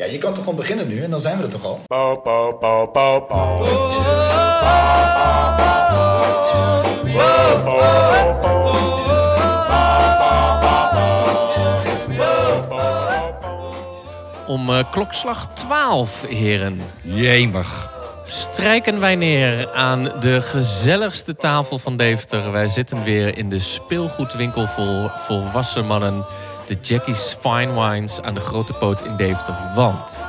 Ja, je kan toch gewoon beginnen nu en dan zijn we er toch al? Om klokslag 12, heren, Jemig. strijken wij neer aan de gezelligste tafel van Deventer. Wij zitten weer in de speelgoedwinkel vol volwassen mannen. De Jackie's Fine Wines aan de Grote Poot in Deventer. Want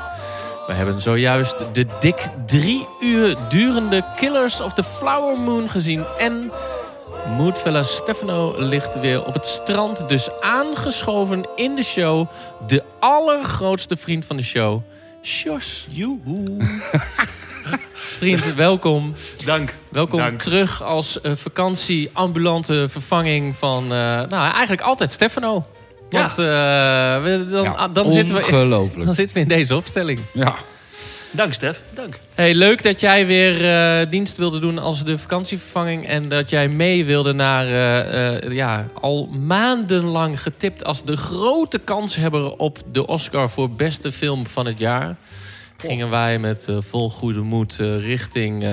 we hebben zojuist de dik drie uur durende Killers of the Flower Moon gezien. En Moodfella Stefano ligt weer op het strand. Dus aangeschoven in de show. De allergrootste vriend van de show, Sjors. Joehoe. Vriend, welkom. Dank. Welkom Dank. terug als eh, vakantieambulante vervanging van... eh, nou, eigenlijk altijd Stefano. Ja. Want eh, we, dan, Ja, dan, zitten we, ongelooflijk. dan zitten we in deze opstelling. Ja. Dank, Stef. Dank. Hey, leuk dat jij weer eh, dienst wilde doen als de vakantievervanging. En dat jij mee wilde naar, eh, eh, ja, al maandenlang getipt als de grote kanshebber op de Oscar voor beste film van het jaar. Gingen wij met vol goede moed richting eh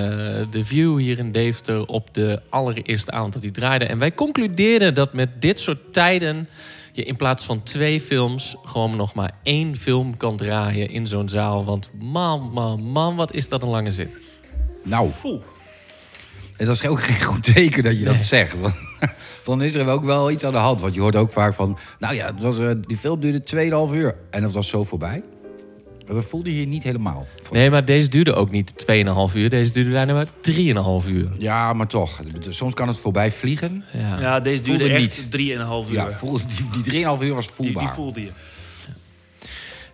The View hier in Deventer op de allereerste avond dat hij draaide. En wij concludeerden dat met dit soort tijden je in plaats van twee films gewoon nog maar één film kan draaien in zo'n zaal. Want man, man, man, wat is dat een lange zit. Nou, en dat is ook geen goed teken dat je dat zegt. Want dan is er ook wel iets aan de hand. Want je hoort ook vaak van... Nou ja, het was, eh, die film duurde 2,5 uur. En dat was zo voorbij. Dat voelde je niet helemaal. Nee, maar deze duurde ook niet 2,5 uur. Deze duurde bijna maar 3,5 uur. Ja, maar toch. Soms kan het voorbij vliegen. Ja. Ja, deze duurde Voelde echt niet. drieënhalf uur. Ja, voelde, die, die 3,5 uur was die, voelbaar. die voelde je.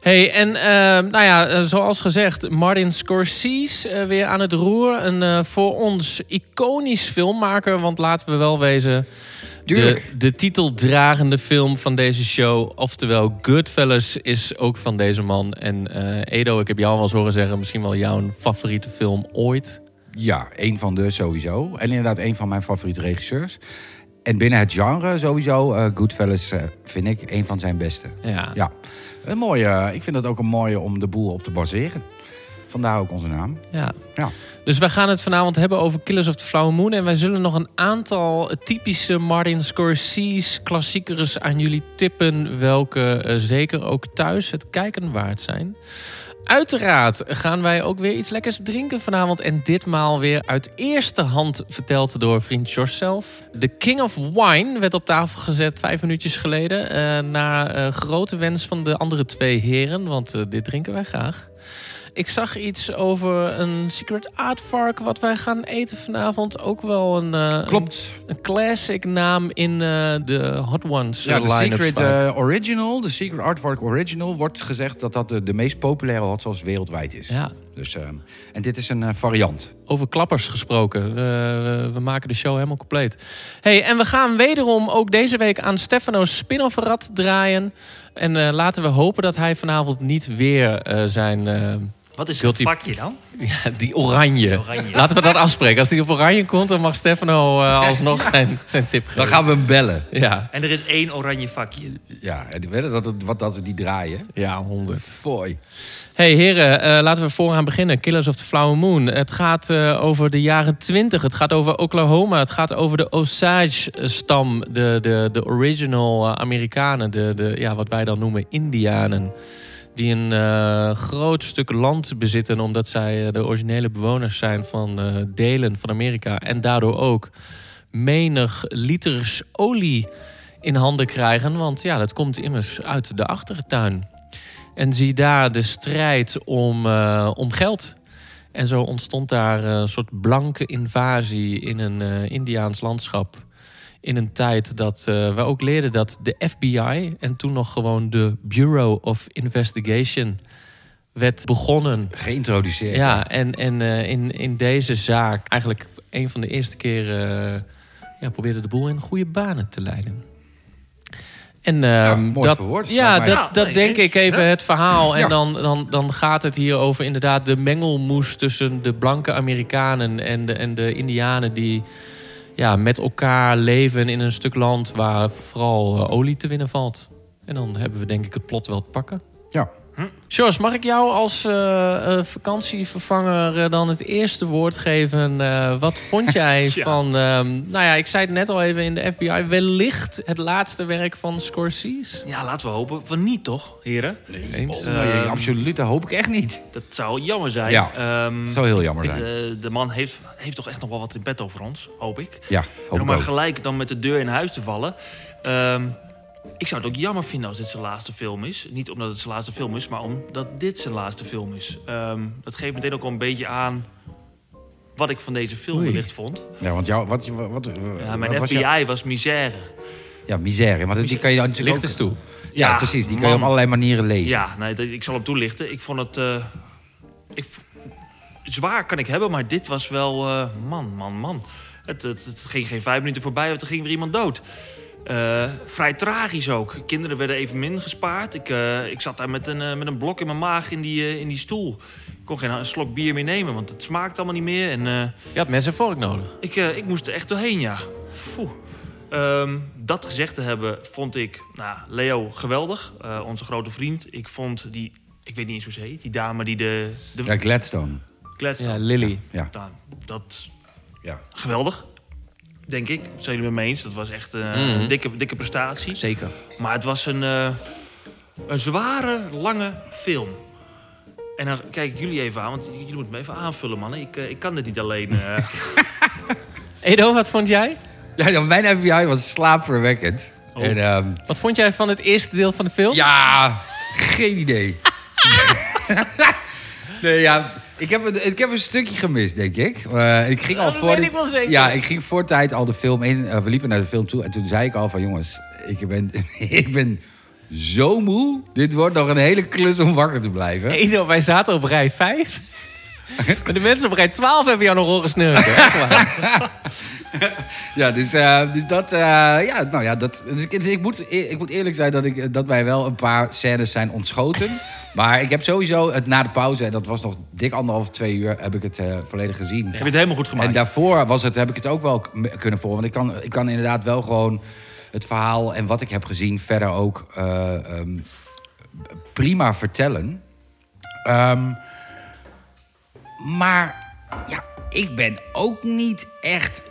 Hey, en eh, nou ja, eh, zoals gezegd, Martin Scorsese eh, weer aan het roer. Een eh, voor ons iconisch filmmaker. Want laten we wel wezen, de, de titeldragende film van deze show, oftewel Goodfellas, is ook van deze man. En Edo, ik heb jou al eens horen zeggen, misschien wel jouw favoriete film ooit. Ja, een van de sowieso. En inderdaad een van mijn favoriete regisseurs. En binnen het genre sowieso, eh Goodfellas vind ik een van zijn beste. Ja. Ja, een mooie, ik vind het ook een mooie om de boel op te baseren. Vandaar ook onze naam. Ja. Ja. Dus wij gaan het vanavond hebben over Killers of the Flower Moon. En wij zullen nog een aantal typische Martin Scorsese klassiekers aan jullie tippen. Welke eh, zeker ook thuis het kijken waard zijn. Uiteraard gaan wij ook weer iets lekkers drinken vanavond. En ditmaal weer uit eerste hand verteld door vriend Josh zelf. De King of Wine werd op tafel gezet vijf minuutjes geleden. eh na eh, grote wens van de andere twee heren. Want eh, dit drinken wij graag. Ik zag iets over een Secret Art Vark wat wij gaan eten vanavond. Ook wel een, eh, Klopt. een, een classic naam in eh, de Hot Ones Ja, de eh, line-up Secret Original, de Secret Artwork Original, wordt gezegd dat dat de, de meest populaire hot sauce wereldwijd is. Ja, Dus, ehm, en dit is een variant. over klappers gesproken. We, maken de show helemaal compleet. Hey, en we gaan wederom ook deze week aan Stefano's spin-off rad draaien. En laten we hopen dat hij vanavond niet weer zijn... Wat is Guilty- het vakje dan? ja, die oranje. Oranje. Laten we dat afspreken. Als hij op oranje komt, dan mag Stefano eh, alsnog zijn, zijn tip geven. Dan gaan we hem bellen. Ja, En er is één oranje vakje. Ja, en die willen dat, het- wat, dat we die draaien. ja, 100. Fooi. Hey heren, eh, laten we vooraan beginnen. Killers of the Flower Moon. Het gaat eh, over de jaren 20. Het gaat over Oklahoma. Het gaat over de Osage-stam. De, de, de original Amerikanen. De, de, ja, wat wij dan noemen Indianen. Die een eh, groot stuk land bezitten. Omdat zij eh, de originele bewoners zijn van eh, delen van Amerika. En daardoor ook menig liters olie in handen krijgen. Want ja, dat komt immers uit de achtertuin. En zie daar de strijd om, om geld. En zo ontstond daar een soort blanke invasie in een Indiaans landschap. In een tijd dat eh, we ook leerden dat de FBI en toen nog gewoon de Bureau of Investigation werd begonnen. Geïntroduceerd. Ja, en, en eh, in, in deze zaak eigenlijk een van de eerste keren eh, ja, probeerde de boel in goede banen te leiden. En ehm, mooi dat, verwoord, ja, dat, Ja, dat nee, denk eens. ik even Ja. het verhaal. En Ja. dan, dan, dan gaat het hier over inderdaad de mengelmoes tussen de blanke Amerikanen en de, en de Indianen die ja, met elkaar leven in een stuk land waar vooral eh, olie te winnen valt. En dan hebben we denk ik het plot wel te pakken. Ja. Sjors, mag ik jou als eh, eh, vakantievervanger eh, dan het eerste woord geven? Eh, wat vond jij Ja. van, ehm, nou ja, ik zei het net al even in de FBI, wellicht het laatste werk van Scorsese? Ja, laten we hopen. Van niet toch, heren? Eens? Oh, nee, Ehm, absoluut, dat hoop ik echt niet. Dat zou jammer zijn. Ja, Ehm, Dat zou heel jammer zijn. de man heeft, heeft toch echt nog wel wat in petto voor ons, hoop ik. Ja, En hoop om ik maar gelijk dan met de deur in huis te vallen. Ehm, ik zou het ook jammer vinden als dit zijn laatste film is. Niet omdat het zijn laatste film is, maar omdat dit zijn laatste film is. Ehm, dat geeft meteen ook al een beetje aan wat ik van deze film Oei. wellicht vond. Ja, want jou, wat, wat, wat, Ja, mijn wat was FBI jou- was misère. Ja, misère. Maar die kan je natuurlijk Licht eens toe. Ja, Ja, precies. Die kan je op allerlei manieren lezen. Ja, nee, ik zal hem toelichten. Ik vond het... eh, ik, zwaar kan ik hebben, maar dit was wel... eh, man, man, man. Het, het, het ging geen vijf minuten voorbij, want er ging weer iemand dood. Eh, vrij tragisch ook. Kinderen werden even min gespaard. Ik, eh, ik zat daar met een, eh, met een blok in mijn maag in die, in die stoel. Ik kon geen slok bier meer nemen, want het smaakt allemaal niet meer. En eh, Je had mes en vork nodig. ik, eh, ik moest er echt doorheen, ja. Ehm, dat gezegd te hebben, vond ik nou, Leo geweldig. Eh, onze grote vriend. Ik vond die, ik weet niet eens hoe ze heet, die dame die de, de Ja, Gladstone. kletst. Ja, Lily. Ja. Nou, dat Ja. geweldig, denk ik. Zijn jullie met me eens? Dat was echt eh, Mhm. een dikke, dikke prestatie. Zeker. Maar het was een, eh, een zware, lange film. En dan kijk ik jullie even aan, want jullie moeten me even aanvullen, man. Ik, eh, ik kan dit niet alleen. eh. Edo, wat vond jij? Ja, ja, mijn FBI was slaapverwekkend. Oh. En, ehm, Wat vond jij van het eerste deel van de film? ja, geen idee. nee, ja, ik heb, een, ik heb een stukje gemist, denk ik. Eh, ik ging al dat voor dit- ik. Ja, ik ging voor tijd al de film in. eh, we liepen naar de film toe en toen zei ik al van jongens, ik ben, ik ben zo moe. Dit wordt nog een hele klus om wakker te blijven. Edo, wij zaten op rij 5. Maar de mensen op rij 12 hebben jou nog horen snurken. Echt waar. Ja, dus, eh, dus dat, eh, ja, nou ja, dat, dus ik, dus ik, moet, eer- ik moet eerlijk zijn dat, ik, dat mij wel een paar scènes zijn ontschoten. maar ik heb sowieso het na de pauze, en dat was nog dik anderhalf, twee uur, heb ik het eh, volledig gezien. Heb je het helemaal goed gemaakt? En daarvoor was het, heb ik het ook wel kunnen volgen. Want ik kan, ik kan inderdaad wel gewoon het verhaal en wat ik heb gezien verder ook eh, ehm, prima vertellen. Ehm, maar ja, ik ben ook niet echt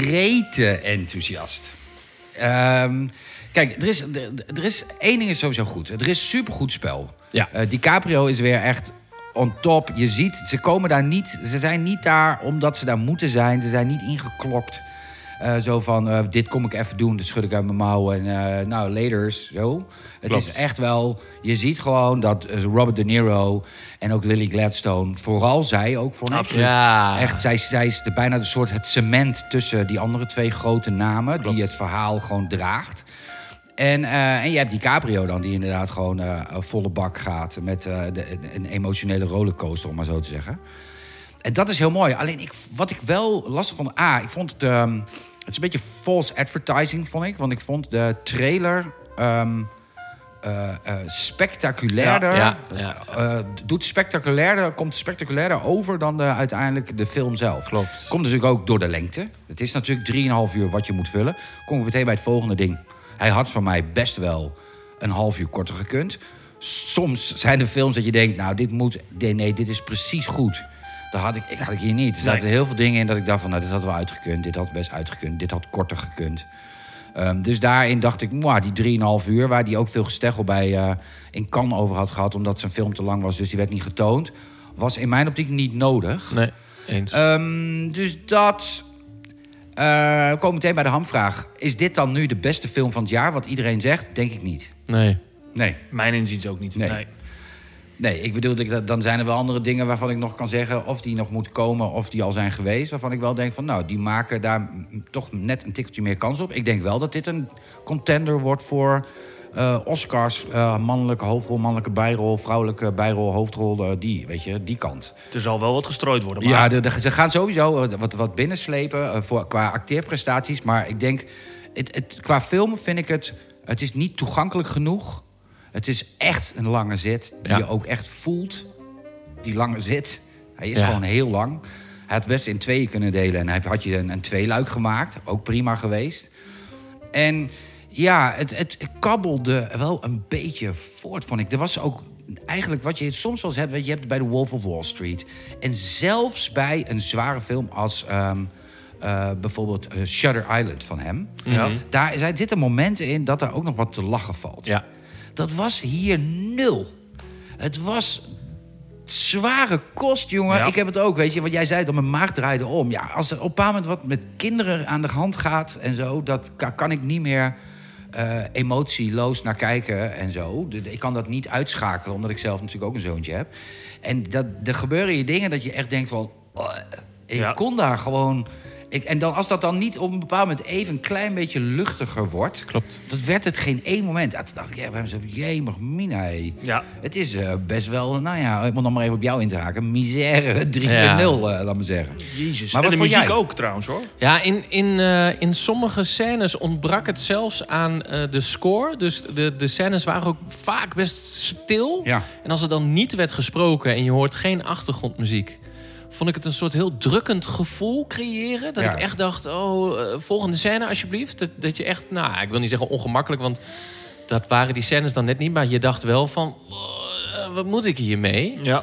rete enthousiast. Ehm, kijk, er is, er, er is één ding is sowieso goed. Er is supergoed spel. Ja. Eh, DiCaprio is weer echt on top. Je ziet, ze komen daar niet. Ze zijn niet daar omdat ze daar moeten zijn. Ze zijn niet ingeklokt. Eh, zo van, eh, dit kom ik even doen, dus schud ik uit mijn mouwen. En eh, nou, laters, zo. Het Klopt. is echt wel... Je ziet gewoon dat Robert De Niro en ook Lily Gladstone... vooral zij ook, ik. Absoluut. Ja. Echt, zij, zij is de, bijna de soort het cement tussen die andere twee grote namen... die het verhaal gewoon draagt. En, eh, en je hebt DiCaprio dan, die inderdaad gewoon eh, een volle bak gaat... met eh, de, een emotionele rollercoaster, om maar zo te zeggen. En dat is heel mooi. Alleen ik, wat ik wel lastig vond... A, ik vond het... ehm, het is een beetje false advertising, vond ik. Want ik vond de trailer... eh, spectaculairder. Ja, ja, eh, doet spectaculairder, komt spectaculairder over dan de, uiteindelijk de film zelf. Klopt. Komt natuurlijk ook door de lengte. Het is natuurlijk 3,5 uur wat je moet vullen. Kom ik meteen bij het volgende ding. Hij had van mij best wel een half uur korter gekund. Soms zijn er films dat je denkt, nou, dit moet. Nee dit is precies goed. Dat had ik, ik had ik hier niet. Er zaten Nee. heel veel dingen in dat ik dacht van, nou, dit had wel uitgekund. Dit had best uitgekund. Dit had korter gekund. Ehm, dus daarin dacht ik, mwah, die 3,5 uur, waar die ook veel gesteggel bij eh, in Cannes over had gehad, omdat zijn film te lang was, dus die werd niet getoond, was in mijn optiek niet nodig. Nee, eens. Ehm, dus dat. eh we komen meteen bij de hamvraag. Is dit dan nu de beste film van het jaar? Wat iedereen zegt, denk ik niet. nee. Nee. Mijn inziens ook niet. Nee. Nee. Nee, ik bedoel, dat- dan zijn er wel andere dingen waarvan ik nog kan zeggen... of die nog moeten komen of die al zijn geweest... waarvan ik wel denk van, nou, die maken daar toch net een tikkeltje meer kans op. Ik denk wel dat dit een contender wordt voor eh, Oscars. eh, mannelijke hoofdrol, mannelijke bijrol, vrouwelijke bijrol, hoofdrol. eh, die, weet je, die kant. Er zal wel wat gestrooid worden. Maar Ja, de, de- ze gaan sowieso wat, wat binnenslepen voor, qua acteerprestaties. Maar ik denk, het, het, qua film vind ik het... Het is niet toegankelijk genoeg. Het is echt een lange zit. Die Ja. je ook echt voelt. Die lange zit. Hij is Ja. gewoon heel lang. Hij had best in tweeën kunnen delen. En hij had je een, een tweeluik gemaakt. Ook prima geweest. En ja, het, het kabbelde wel een beetje voort, vond ik. Er was ook eigenlijk wat je soms wel eens hebt, weet je, je hebt bij The Wolf of Wall Street. En zelfs bij een zware film als ehm, eh, bijvoorbeeld eh, Shutter Island van hem. Ja. Daar zijn- zitten momenten in dat er ook nog wat te lachen valt. Ja. Dat was hier nul. Het was zware kost, jongen. Ja. Ik heb het ook, weet je. Want jij zei dat mijn maag draaide om. Ja, als er op een bepaald moment wat met kinderen aan de hand gaat en zo... dat ka- kan ik niet meer eh, emotieloos naar kijken en zo. Ik kan dat niet uitschakelen, omdat ik zelf natuurlijk ook een zoontje heb. En dat, er gebeuren hier dingen dat je echt denkt van... oh, ik Ja. kon daar gewoon... Ik, en dan, als dat dan niet op een bepaald moment even een klein beetje luchtiger wordt... Klopt. Dat werd het geen één moment. Ja, toen dacht ik, ja, bij hem zo, jemig, mina, hé. Ja. Het is eh, best wel, nou ja, ik moet nog maar even op jou in te haken. Misère 3.0, eh, laat maar zeggen. Jezus. Maar en de muziek jij? ook trouwens hoor. Ja, in, in, eh, in sommige scènes ontbrak het zelfs aan eh, de score. Dus de, de scènes waren ook vaak best stil. Ja. En als er dan niet werd gesproken en je hoort geen achtergrondmuziek... vond ik het een soort heel drukkend gevoel creëren. Dat Ja. ik echt dacht, oh, eh, volgende scène alsjeblieft. Dat, dat je echt, nou, ik wil niet zeggen ongemakkelijk... want dat waren die scènes dan net niet. Maar je dacht wel van, oh, wat moet ik hiermee? Ja.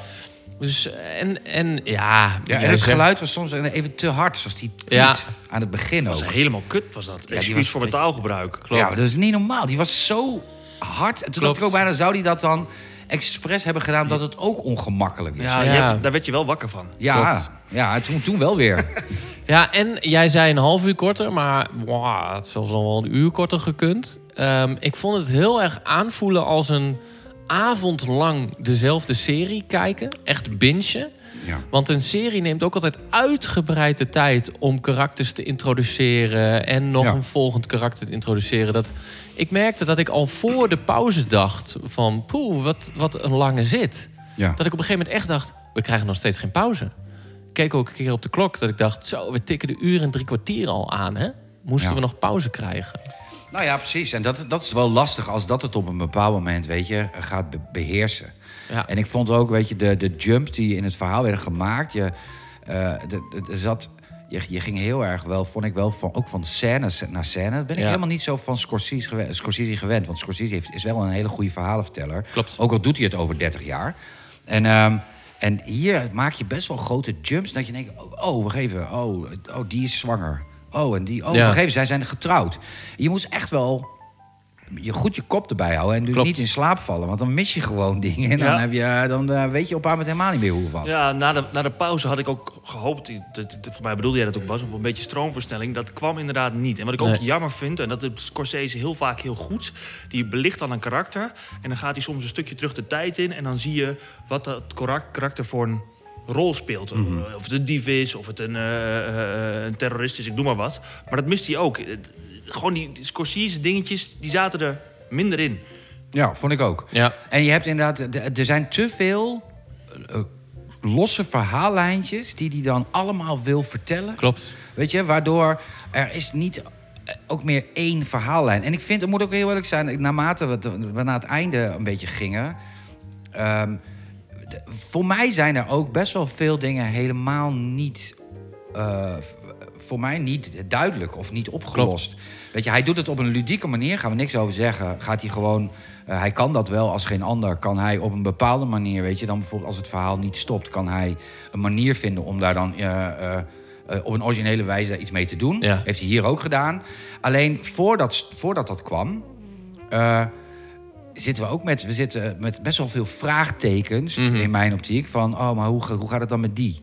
Dus, eh, en, en ja... Ja, jij en het geluid was soms even te hard, zoals die Ja. aan het begin Dat ook. was helemaal kut was dat. die Excuus was- voor mijn taalgebruik. Klopt. Ja, maar dat is niet normaal. Die was zo hard. En toen dacht Klopt. ik ook bijna, zou die dat dan expres hebben gedaan... dat het ook ongemakkelijk is? Ja, Ja. je hebt- daar werd je wel wakker van. ja, Klopt. ja toen, toen wel weer. Ja, en jij zei een half uur korter, maar wow, het is zelfs al wel een uur korter gekund. Ehm, ik vond het heel erg aanvoelen als een avond lang dezelfde serie kijken. Echt bingen. Ja. Want een serie neemt ook altijd uitgebreid de tijd om karakters te introduceren en nog Ja. een volgend karakter te introduceren. Dat, ik merkte dat ik al voor de pauze dacht van poeh, wat, wat een lange zit. Ja. Dat ik op een gegeven moment echt dacht, we krijgen nog steeds geen pauze. Ik keek ook een keer op de klok dat ik dacht, zo, we tikken de uur en drie kwartier al aan, hè? Moesten Ja. we nog pauze krijgen? Nou ja, precies. En dat, dat is wel lastig als dat het op een bepaald moment, weet je, gaat be- beheersen. Ja. En ik vond ook, weet je, de, de jumps die in het verhaal werden gemaakt. Je, eh, de- de- zat, je, je ging heel erg wel, vond ik wel, van, ook van scène naar scène. Dat ben ik Ja. helemaal niet zo van Scorsese gewend, Scorsese gewend. Want Scorsese heeft, is wel een hele goede verhalenverteller. Klopt. Ook al doet hij het over 30 jaar. En, ehm, en hier maak je best wel grote jumps. Dat je denkt, oh, oh wacht even, oh, oh, die is zwanger. Oh, en die, oh, Ja. wacht even, zij zijn getrouwd. Je moest echt wel je goed je kop erbij houden en dus Klopt. niet in slaap vallen. Want dan mis je gewoon dingen. En dan, heb je, dan eh, weet je op een moment helemaal niet meer hoe wat. Ja, na de, na de pauze had ik ook gehoopt, dat- voor mij bedoelde jij dat ook Bas, op een beetje stroomversnelling. Dat kwam inderdaad niet. En wat ik ook jammer vind, en dat doet Scorsese heel vaak heel goed, die belicht dan een karakter en dan gaat hij soms een stukje terug de tijd in en dan zie je wat dat karak- karakter voor een rol speelt. Mhm. Of het een dief is, of het een, eh, eh, een terrorist is, ik doe maar wat. Maar dat mist hij ook. Gewoon die, die Scorsese dingetjes, die zaten er minder in. Ja, vond ik ook. Ja, En je hebt inderdaad, er zijn te veel eh, losse verhaallijntjes die hij dan allemaal wil vertellen. klopt. Weet je, waardoor er is niet eh, ook meer één verhaallijn. En ik vind, het moet ook heel eerlijk zijn, naarmate we, we naar het einde een beetje gingen. ehm, de- voor mij zijn er ook best wel veel dingen helemaal niet. eh, voor mij niet duidelijk of niet opgelost. Weet je, hij doet het op een ludieke manier, gaan we niks over zeggen. Gaat hij gewoon. eh, hij kan dat wel als geen ander. Kan hij op een bepaalde manier, weet je, dan bijvoorbeeld als het verhaal niet stopt, kan hij een manier vinden om daar dan. eh, eh, op een originele wijze iets mee te doen. Ja. Heeft hij hier ook gedaan. Alleen voordat, voordat dat kwam, zitten we ook met, we zitten met best wel veel vraagtekens in mijn optiek. Van, oh, maar hoe, hoe gaat het dan met die?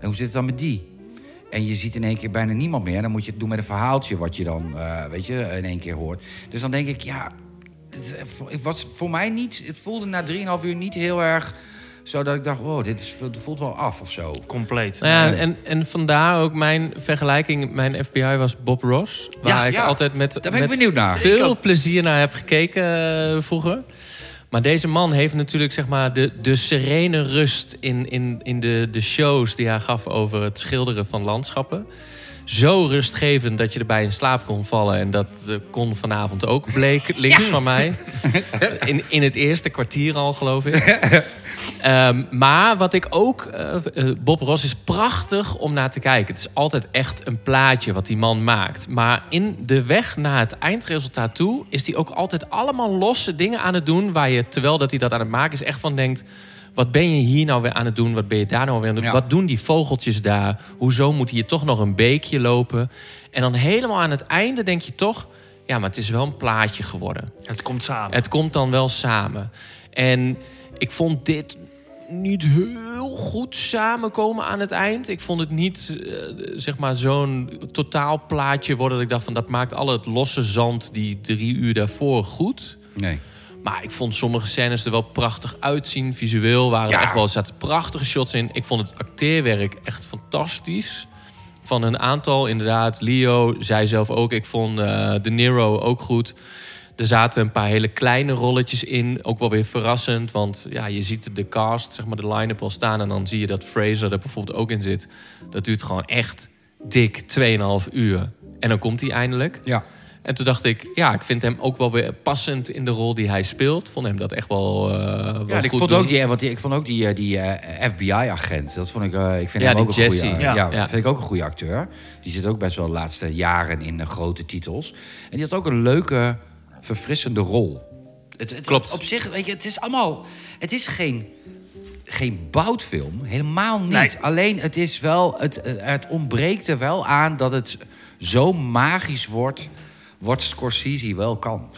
En hoe zit het dan met die? En je ziet in één keer bijna niemand meer. Dan moet je het doen met een verhaaltje wat je dan, eh, weet je, in één keer hoort. Dus dan denk ik, ja, het, eh, was voor mij niet... Het voelde na 3,5 uur niet heel erg zo dat ik dacht, oh, dit is, het voelt wel af of zo. Compleet. Nou ja, en, en vandaar ook mijn vergelijking. Mijn FBI was Bob Ross. Waar Ja, ik ja. altijd met, Daar ben ik met benieuwd naar. veel plezier naar heb gekeken eh, vroeger. Maar deze man heeft natuurlijk zeg maar, de, de serene rust in, in, in de, de shows die hij gaf over het schilderen van landschappen. Zo rustgevend dat je erbij in slaap kon vallen. En dat eh, kon vanavond ook, bleek links van mij. In, in het eerste kwartier al, geloof ik. Ehm, maar wat ik ook... eh, eh, Bob Ross is prachtig om naar te kijken. Het is altijd echt een plaatje wat die man maakt. Maar in de weg naar het eindresultaat toe... is hij ook altijd allemaal losse dingen aan het doen... waar je, terwijl dat hij dat aan het maken is, echt van denkt... Wat ben je hier nou weer aan het doen? Wat ben je daar nou weer aan het doen? Ja. Wat doen die vogeltjes daar? Hoezo moet hier toch nog een beekje lopen? En dan helemaal aan het einde denk je toch... Ja, maar het is wel een plaatje geworden. Het komt samen. Het komt dan wel samen. En ik vond dit niet heel goed samenkomen aan het eind. Ik vond het niet, eh, zeg maar, zo'n totaalplaatje worden... dat ik dacht van, dat maakt al het losse zand die drie uur daarvoor goed... Nee. Maar ik vond sommige scènes er wel prachtig uitzien. Visueel waren er echt wel, zaten prachtige shots in. Ik vond het acteerwerk echt fantastisch. Van een aantal, inderdaad. Leo zei zelf ook. Ik vond eh, De Niro ook goed. Er zaten een paar hele kleine rolletjes in. Ook wel weer verrassend. Want ja, je ziet de cast, zeg maar de line-up al staan. En dan zie je dat Fraser er bijvoorbeeld ook in zit. Dat duurt gewoon echt dik 2,5 uur. En dan komt hij eindelijk. Ja. En toen dacht ik, ja, ik vind hem ook wel weer passend in de rol die hij speelt. Vond hem dat echt wel, eh wel Ja, ik goed vond, doen. ook die, want die, ik vond ook die, eh, die eh, FBI-agent. Dat vond ik, eh, ik vind Ja, hem ook een Jesse. goede. Ja. Ja, Ja. vind ik ook een goede acteur. Die zit ook best wel de laatste jaren in grote titels. En die had ook een leuke, verfrissende rol. Het, het, Klopt. Op zich, weet je, het is allemaal. Het is geen, geen boutfilm. Helemaal niet. Nee. Alleen het is wel. Het, het ontbreekt er wel aan dat het zo magisch wordt. Wat Scorsese wel kan.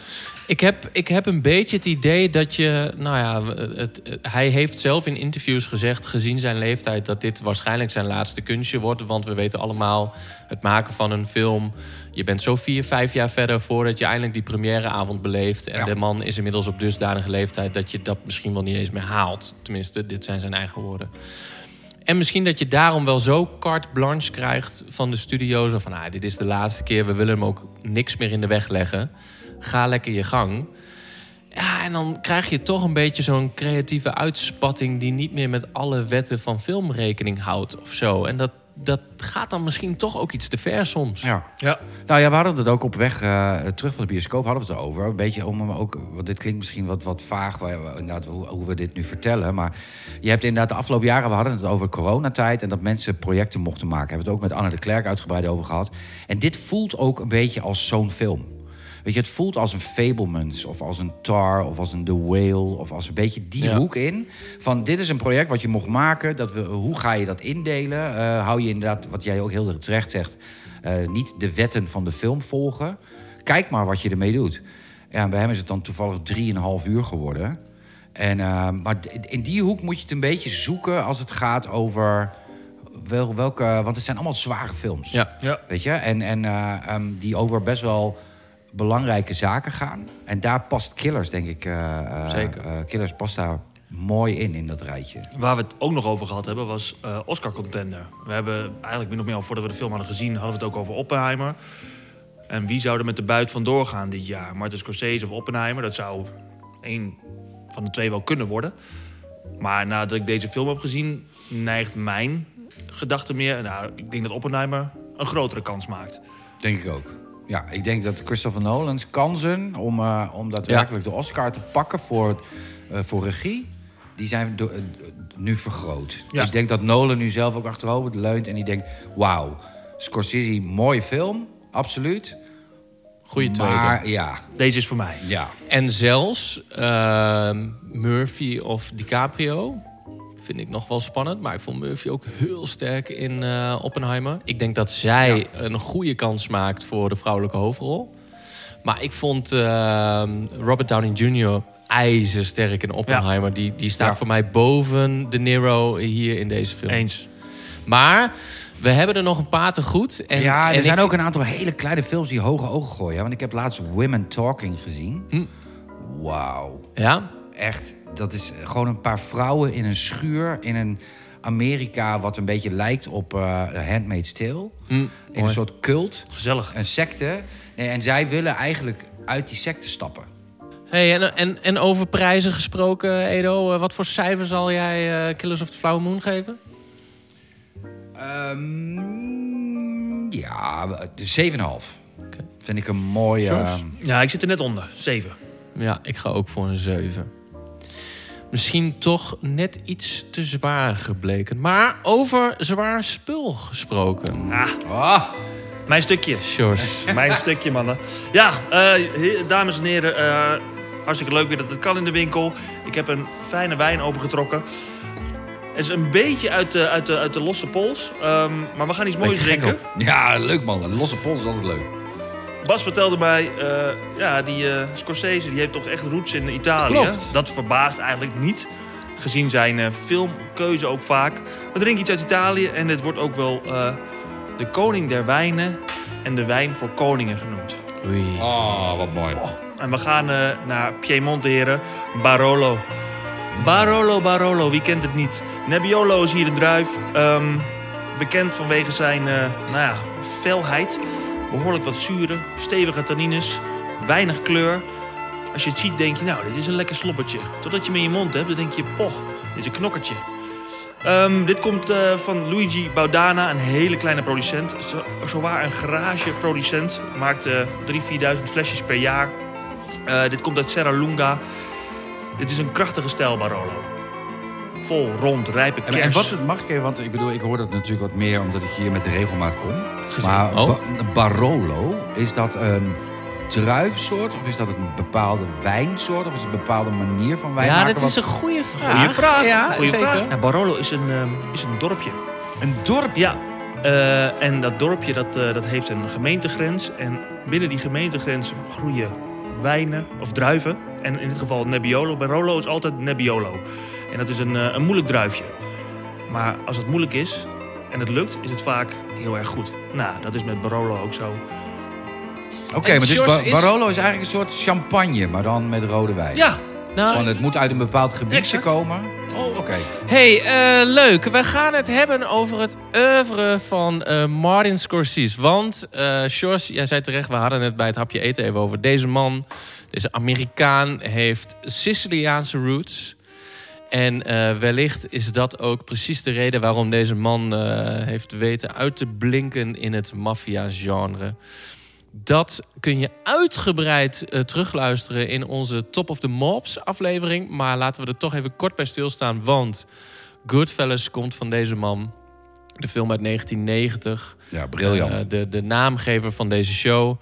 Ik heb, ik heb een beetje het idee dat je... Nou ja, het, het- hij heeft zelf in interviews gezegd... gezien zijn leeftijd dat dit waarschijnlijk zijn laatste kunstje wordt. Want we weten allemaal, het maken van een film... je bent zo vier, vijf jaar verder voordat je eindelijk die premièreavond beleeft. En Ja. de man is inmiddels op dusdanige leeftijd... dat je dat misschien wel niet eens meer haalt. Tenminste, dit zijn zijn eigen woorden. En misschien dat je daarom wel zo carte blanche krijgt van de studio. Zo van, ah, dit is de laatste keer, we willen hem ook niks meer in de weg leggen. Ga lekker je gang. Ja, en dan krijg je toch een beetje zo'n creatieve uitspatting... die niet meer met alle wetten van film rekening houdt of zo. En dat, dat gaat dan misschien toch ook iets te ver soms. Ja. Ja. Nou ja, we hadden het ook op weg eh, terug van de bioscoop hadden we het erover. Een beetje om ook, want dit klinkt misschien wat, wat vaag, waar we- inderdaad, hoe, hoe we dit nu vertellen. Maar je hebt inderdaad de afgelopen jaren, we hadden het over coronatijd en dat mensen projecten mochten maken. Hebben we het ook met Anne de Klerk uitgebreid over gehad. En dit voelt ook een beetje als zo'n film. Weet je, het voelt als een Fablemans of als een Tar of als een The Whale of als een beetje die Ja. hoek in. Van dit is een project wat je mocht maken. Dat we, hoe ga je dat indelen? Eh, hou je inderdaad, wat jij ook heel terecht zegt, eh, niet de wetten van de film volgen. Kijk maar wat je ermee doet. Ja, en bij hem is het dan toevallig 3,5 uur geworden. En, eh, maar in die hoek moet je het een beetje zoeken als het gaat over wel, welke. Want het zijn allemaal zware films. Ja. Ja. Weet je? En, en eh, ehm, die over best wel belangrijke zaken gaan. En daar past Killers, denk ik. eh, eh, Zeker. eh, Killers past daar mooi in, in dat rijtje. Waar we het ook nog over gehad hebben, was eh, Oscar-contender. We hebben eigenlijk min of meer al voordat we de film hadden gezien, hadden we het ook over Oppenheimer. En wie zou er met de buit vandoor gaan dit jaar? Martin Scorsese of Oppenheimer? Dat zou één van de twee wel kunnen worden. Maar nadat ik deze film heb gezien, neigt mijn gedachte meer... Nou, ik denk dat Oppenheimer een grotere kans maakt. Denk ik ook. Ja, ik denk dat Christopher Nolan's kansen om, eh, om daadwerkelijk de Oscar te pakken voor, eh, voor regie, die zijn do- eh, nu vergroot. Ja. Ik denk dat Nolan nu zelf ook achterover leunt en die denkt: wauw, Scorsese, mooie film, absoluut. Goeie tweede. Maar ja, Deze is voor mij. ja. En zelfs ehm, Murphy of DiCaprio vind ik nog wel spannend. Maar ik vond Murphy ook heel sterk in eh, Oppenheimer. Ik denk dat zij een goede kans maakt voor de vrouwelijke hoofdrol. Maar ik vond ehm, Robert Downey Jr. ijzersterk in Oppenheimer. Die, die staat Ja. voor mij boven De Niro hier in deze film. Eens. Maar we hebben er nog een paar te goed. En, ja, er en zijn ik- ook een aantal hele kleine films die hoge ogen gooien. Want ik heb laatst Women Talking gezien. Hm. Wauw. Ja? Echt, dat is gewoon een paar vrouwen in een schuur in een Amerika wat een beetje lijkt op eh Handmaid's Tale. Hm, In een soort cult, Gezellig. een secte. Nee, En zij willen eigenlijk uit die secte stappen. Hey, en, en, en over prijzen gesproken, Edo. eh, Wat voor cijfer zal jij eh, Killers of the Flower Moon geven? Ehm, ja, de 7,5. Oké. Vind ik een mooie... Ehm, Ja, ik zit er net onder. Zeven. Ja, ik ga ook voor een 7. Misschien toch net iets te zwaar gebleken. Maar over zwaar spul gesproken. Ah, Ah, mijn stukje. Sjors. Mijn stukje, mannen. Ja, eh, dames en heren. eh, hartstikke leuk weer dat het kan in de winkel. Ik heb een fijne wijn opengetrokken. Het is een beetje uit de, uit de, uit de losse pols. ehm, maar we gaan iets moois drinken. Ja, leuk man. Een losse pols is altijd leuk. Bas vertelde mij, eh, ja, die eh, Scorsese die heeft toch echt roots in Italië. Klopt. Dat verbaast eigenlijk niet. Gezien zijn eh, filmkeuze ook vaak. We drinken iets uit Italië en dit wordt ook wel eh, de koning der wijnen en de wijn voor koningen genoemd. Oei. Oh, wat mooi. En we gaan eh, naar Piemonte, heren. Barolo. Barolo, Barolo, wie kent het niet? Nebbiolo is hier de druif. Ehm, bekend vanwege zijn eh, nou ja, felheid. Behoorlijk wat zuren, stevige tannines, weinig kleur. Als je het ziet denk je, nou, dit is een lekker slobbertje. Totdat je hem in je mond hebt, dan denk je, poch, dit is een knokkertje. Ehm, dit komt eh, van Luigi Baudana, een hele kleine producent. Zo, zowaar een garageproducent. Maakt eh 3.000, 4.000 flesjes per jaar. Eh, dit komt uit Serra Lunga. Dit is een krachtige stijl Barolo. Vol, rond, rijpe en wat mag ik even, want ik bedoel, ik hoor dat natuurlijk wat meer omdat ik hier met de regelmaat kom. Gezien. Maar Oh. Ba- Barolo, is dat een druifsoort of is dat een bepaalde wijnsoort of is het een bepaalde manier van wijn Ja, maken? dat is Wat- een goede vraag. Goeie vraag. Ja, Goeie zeker. vraag. Nou, Barolo is een, ehm, is een dorpje. een dorp. Ja, eh, en dat dorpje dat, eh, dat heeft een gemeentegrens. En binnen die gemeentegrens groeien wijnen of druiven. En in dit geval Nebbiolo. Barolo is altijd Nebbiolo. En dat is een, eh, een moeilijk druifje. Maar als het moeilijk is en het lukt, is het vaak heel erg goed. Nou, dat is met Barolo ook zo. Oké, maar dus is- Barolo is eigenlijk een soort champagne, maar dan met rode wijn. Ja, Nou, Van, het moet uit een bepaald gebiedje Exact. komen. Oh, oké. Hey, eh, leuk. We gaan het hebben over het oeuvre van eh, Martin Scorsese. Want, eh Sjors, jij zei terecht, we hadden het bij het hapje eten even over. Deze man, deze Amerikaan, heeft Siciliaanse roots. En eh, wellicht is dat ook precies de reden waarom deze man eh, heeft weten uit te blinken in het maffia-genre. Dat kun je uitgebreid eh, terugluisteren in onze Top of the Mobs aflevering. Maar laten we er toch even kort bij stilstaan. Want Goodfellas komt van deze man. De film uit 1990. Ja, briljant. De, de naamgever van deze show.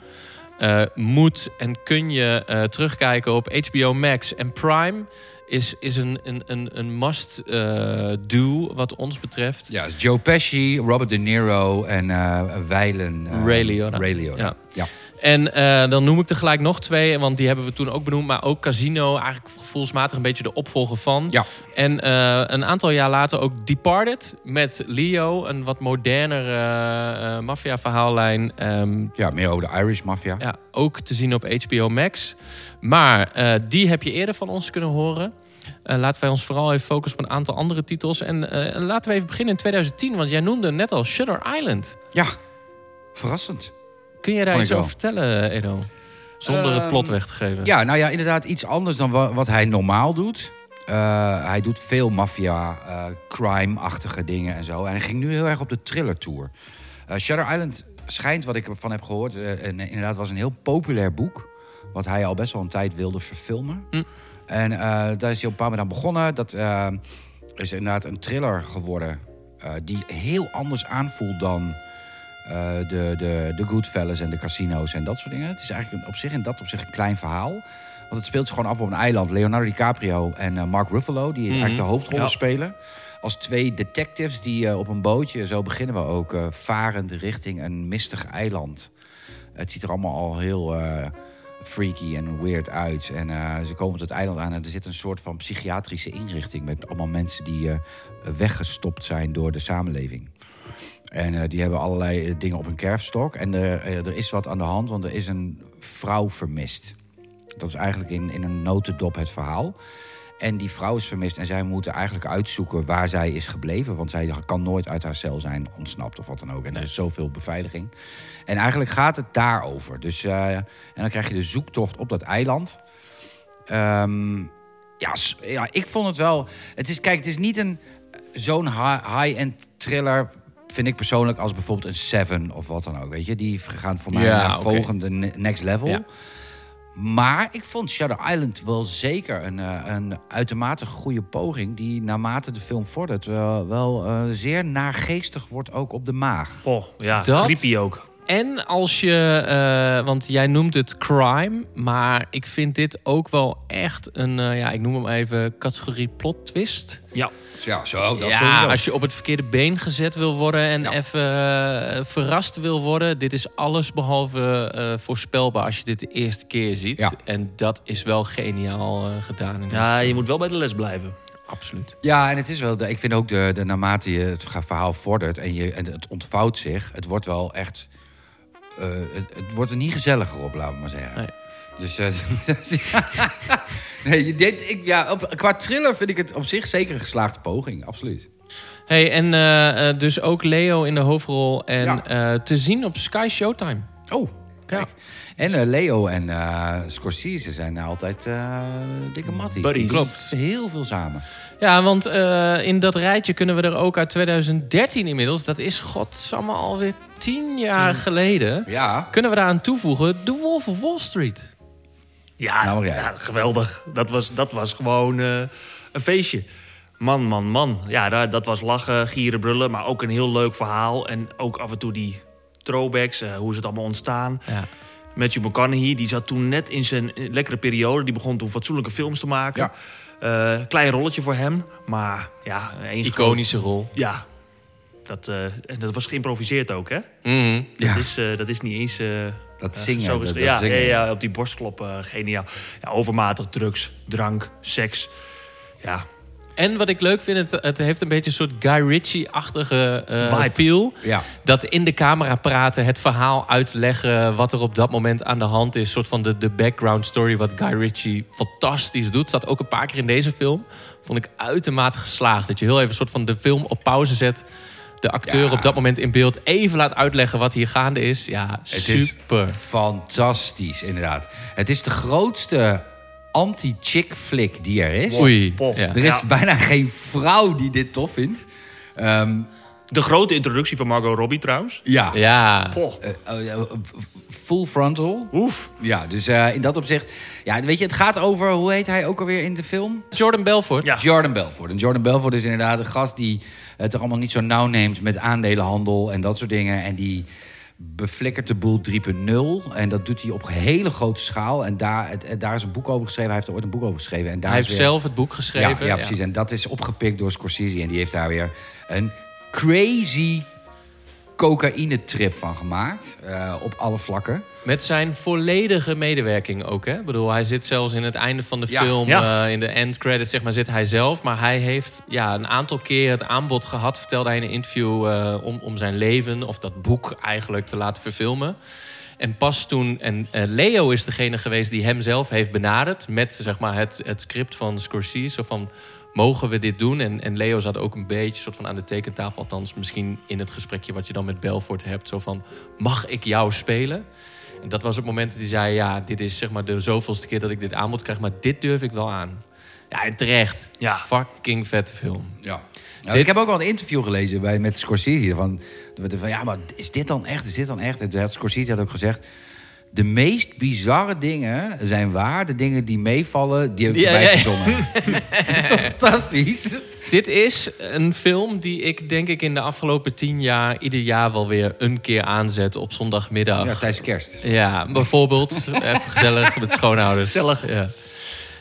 Moet en kun je terugkijken op HBO Max en Prime. Is, is een, een, een, een must-do wat ons betreft. ja, Joe Pesci, Robert De Niro en eh Weilen. eh, Ray Liotta. Ray Liotta. Ja. ja. En eh, dan noem ik er gelijk nog twee, want die hebben we toen ook benoemd. Maar ook Casino, eigenlijk gevoelsmatig een beetje de opvolger van. Ja. En eh, een aantal jaar later ook Departed met Leo. Een wat moderner eh, eh, maffia-verhaallijn. Ehm, Ja, meer over de Irish Mafia. ja, ook te zien op HBO Max. Maar die heb je eerder van ons kunnen horen. Eh, laten wij ons vooral even focussen op een aantal andere titels. En laten we even beginnen in 2010, want jij noemde net al Shutter Island. Ja, verrassend. Kun je daar iets over vertellen, Edo? Zonder het Ehm, plot weg te geven. Ja, nou ja, inderdaad iets anders dan wa- wat hij normaal doet. Eh, hij doet veel maffia, eh, crime-achtige dingen en zo. En hij ging nu heel erg op de thriller tour. Eh Shutter Island schijnt, wat ik ervan heb gehoord, eh, en, inderdaad was een heel populair boek. Wat hij al best wel een tijd wilde verfilmen. Hm. En eh, daar is hij op een bepaald moment aan begonnen. Dat eh, is inderdaad een thriller geworden. eh, die heel anders aanvoelt dan de, de, de Goodfellas en de casino's en dat soort dingen. Het is eigenlijk op zich in dat op zich een klein verhaal. Want het speelt zich gewoon af op een eiland. Leonardo DiCaprio en eh, Mark Ruffalo, die eigenlijk de hoofdrollen Ja. spelen. Als twee detectives die eh, op een bootje, zo beginnen we ook, eh, varend richting een mistig eiland. Het ziet er allemaal al heel eh, freaky en weird uit. En eh, ze komen tot het eiland aan en er zit een soort van psychiatrische inrichting... met allemaal mensen die eh, weggestopt zijn door de samenleving. En eh, die hebben allerlei eh, dingen op hun kerfstok. En er, eh, er is wat aan de hand, want er is een vrouw vermist. Dat is eigenlijk in, in een notendop het verhaal. En die vrouw is vermist en zij moeten eigenlijk uitzoeken waar zij is gebleven. Want zij kan nooit uit haar cel zijn ontsnapt of wat dan ook. En er is zoveel beveiliging. En eigenlijk gaat het daarover. Dus, en dan krijg je de zoektocht op dat eiland. Ehm, ja, ja, ik vond het wel... Het is, kijk, het is niet een zo'n hi- high-end thriller... vind ik persoonlijk als bijvoorbeeld een Seven of wat dan ook. Weet je? Die gaan voor mij Ja, naar oké. volgende ne- next level. Ja. Maar ik vond Shutter Island wel zeker een, eh, een uitermate goede poging... die naarmate de film vordert eh, wel eh, zeer naargeestig wordt ook op de maag. Oh, ja, Dat- creepy ook. En als je, eh, want jij noemt het crime, maar ik vind dit ook wel echt een, eh, ja, ik noem hem even categorie plot twist. Ja, Ja, zo, dat ja, sowieso. als je op het verkeerde been gezet wil worden en Ja. even eh, verrast wil worden, dit is alles behalve eh, voorspelbaar als je dit de eerste keer ziet. Ja. En dat is wel geniaal eh, gedaan. In ja je moet wel bij de les blijven. absoluut. Ja, en het is wel. de- Ik vind ook de, de naarmate je het verhaal vordert en, je, en het ontvouwt zich, het wordt wel echt. Eh, het, het wordt er niet gezelliger op, laten we maar zeggen. Nee. Dus. eh, nee, je denkt, ik, ja, op, qua thriller vind ik het op zich zeker een geslaagde poging, absoluut. Hey, en eh, dus ook Leo in de hoofdrol en Ja. te zien op Sky Showtime. Oh, kijk. En eh, Leo en eh, Scorsese zijn altijd eh, dikke matties. Buddies. Die Klopt. Heel veel samen. Ja, want eh, in dat rijtje kunnen we er ook uit 2013 inmiddels, dat is godsamme alweer tien jaar geleden, Ja. kunnen we daaraan toevoegen The Wolf of Wall Street. Ja, Nou, ja, geweldig. Dat was, dat was gewoon eh, een feestje. Man, man, man. Ja, daar, dat was lachen, gieren, brullen. Maar ook een heel leuk verhaal. En ook af en toe die throwbacks, eh, hoe is het allemaal ontstaan. Ja. Matthew McConaughey, die zat toen net in zijn lekkere periode. Die begon toen fatsoenlijke films te maken. Eh, klein rolletje voor hem. Maar ja, een Iconische rol. Ja. Dat, eh, en dat was geïmproviseerd ook, hè? Mhm. Dat, Ja. is, eh, dat is niet eens... eh, Dat zingen. zo dat- ja, zingen. ja, ja, op die borstklop, eh, geniaal. Ja, overmatig drugs, drank, seks. Ja, En wat ik leuk vind, het, het heeft een beetje een soort Guy Ritchie-achtige eh, feel. Ja. Dat in de camera praten, het verhaal uitleggen... wat er op dat moment aan de hand is. soort van de, de background story wat Guy Ritchie fantastisch doet. Staat ook een paar keer in deze film. Vond ik uitermate geslaagd. Dat je heel even een soort van de film op pauze zet... de acteur Ja. op dat moment in beeld even laat uitleggen wat hier gaande is. Ja, Het is- super. Fantastisch, inderdaad. Het is de grootste anti-chick flick die er is. Oei. Ja. Er is Ja. bijna geen vrouw die dit tof vindt. Ehm, de grote introductie van Margot Robbie trouwens. ja. Ja. Eh, oh, ja, full frontal. oef. Ja, dus eh, in dat opzicht... Ja, weet je, het gaat over... Hoe heet hij ook alweer in de film? Jordan Belfort. Ja. Jordan Belfort. En Jordan Belfort is inderdaad een gast die het er allemaal niet zo nauw neemt met aandelenhandel en dat soort dingen. En die beflikkert de boel 3.0. En dat doet hij op hele grote schaal. En daar, het, daar is een boek over geschreven. Hij heeft er ooit een boek over geschreven. En daar Hij heeft weer- zelf het boek geschreven. Ja, ja, precies. En dat is opgepikt door Scorsese. En die heeft daar weer een crazy cocaïne-trip van gemaakt. eh, op alle vlakken. Met zijn volledige medewerking ook, hè? Ik bedoel, hij zit zelfs in het einde van de Ja. film, Ja. eh, in de end credits, zeg maar, zit hij zelf. Maar hij heeft ja, een aantal keer het aanbod gehad, vertelde hij in een interview, eh, om, om zijn leven, of dat boek eigenlijk, te laten verfilmen. En pas toen, en Leo is degene geweest die hem zelf heeft benaderd met zeg maar, het, het script van Scorsese. Zo van, mogen we dit doen? En, en Leo zat ook een beetje soort van aan de tekentafel, althans misschien in het gesprekje wat je dan met Belfort hebt. Zo van, mag ik jou spelen? En dat was het moment dat hij zei: Ja, dit is zeg maar de zoveelste keer dat ik dit aanbod krijg, maar dit durf ik wel aan. Ja, en terecht. Ja. Fucking vette film. Ja. Dit- Ik heb ook wel een interview gelezen bij, met Scorsese. Van, van, ja, maar is dit dan echt? Is dit dan echt? En toen had Scorsese had ook gezegd... De meest bizarre dingen zijn waar. De dingen die meevallen, die heb ik Ja, erbij toch fantastisch? Dit is een film die ik denk ik in de afgelopen tien jaar ieder jaar wel weer een keer aanzet op zondagmiddag. Ja, tijdens kerst. Ja, bijvoorbeeld. even gezellig met schoonouders. Gezellig. Ja.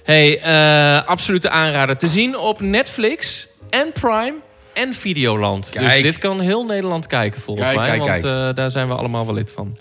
Hey, eh, absolute aanrader. Te zien op Netflix en Prime en Videoland. Dus dit kan heel Nederland kijken volgens Kijk, mij. kijk, want eh, daar zijn we allemaal wel lid van.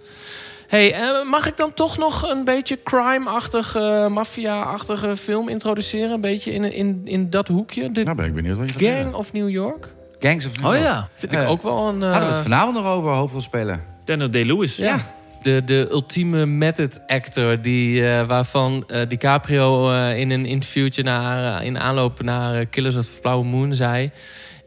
Hey, eh, mag ik dan toch nog een beetje crime-achtige, maffia-achtige film introduceren? Een beetje in, in, in dat hoekje. De Nou ben ik benieuwd wat je gaat Gang of New York? Gangs of New Oh York. ja, vind ik Eh, ook wel een... eh, Hadden we het vanavond nog over, hoofdrolspeler? Daniel Day-Lewis. Ja. De, de ultieme method actor die, eh, waarvan eh, DiCaprio eh, in een interviewtje naar, in aanloop naar eh, Killers of the Flower Moon zei...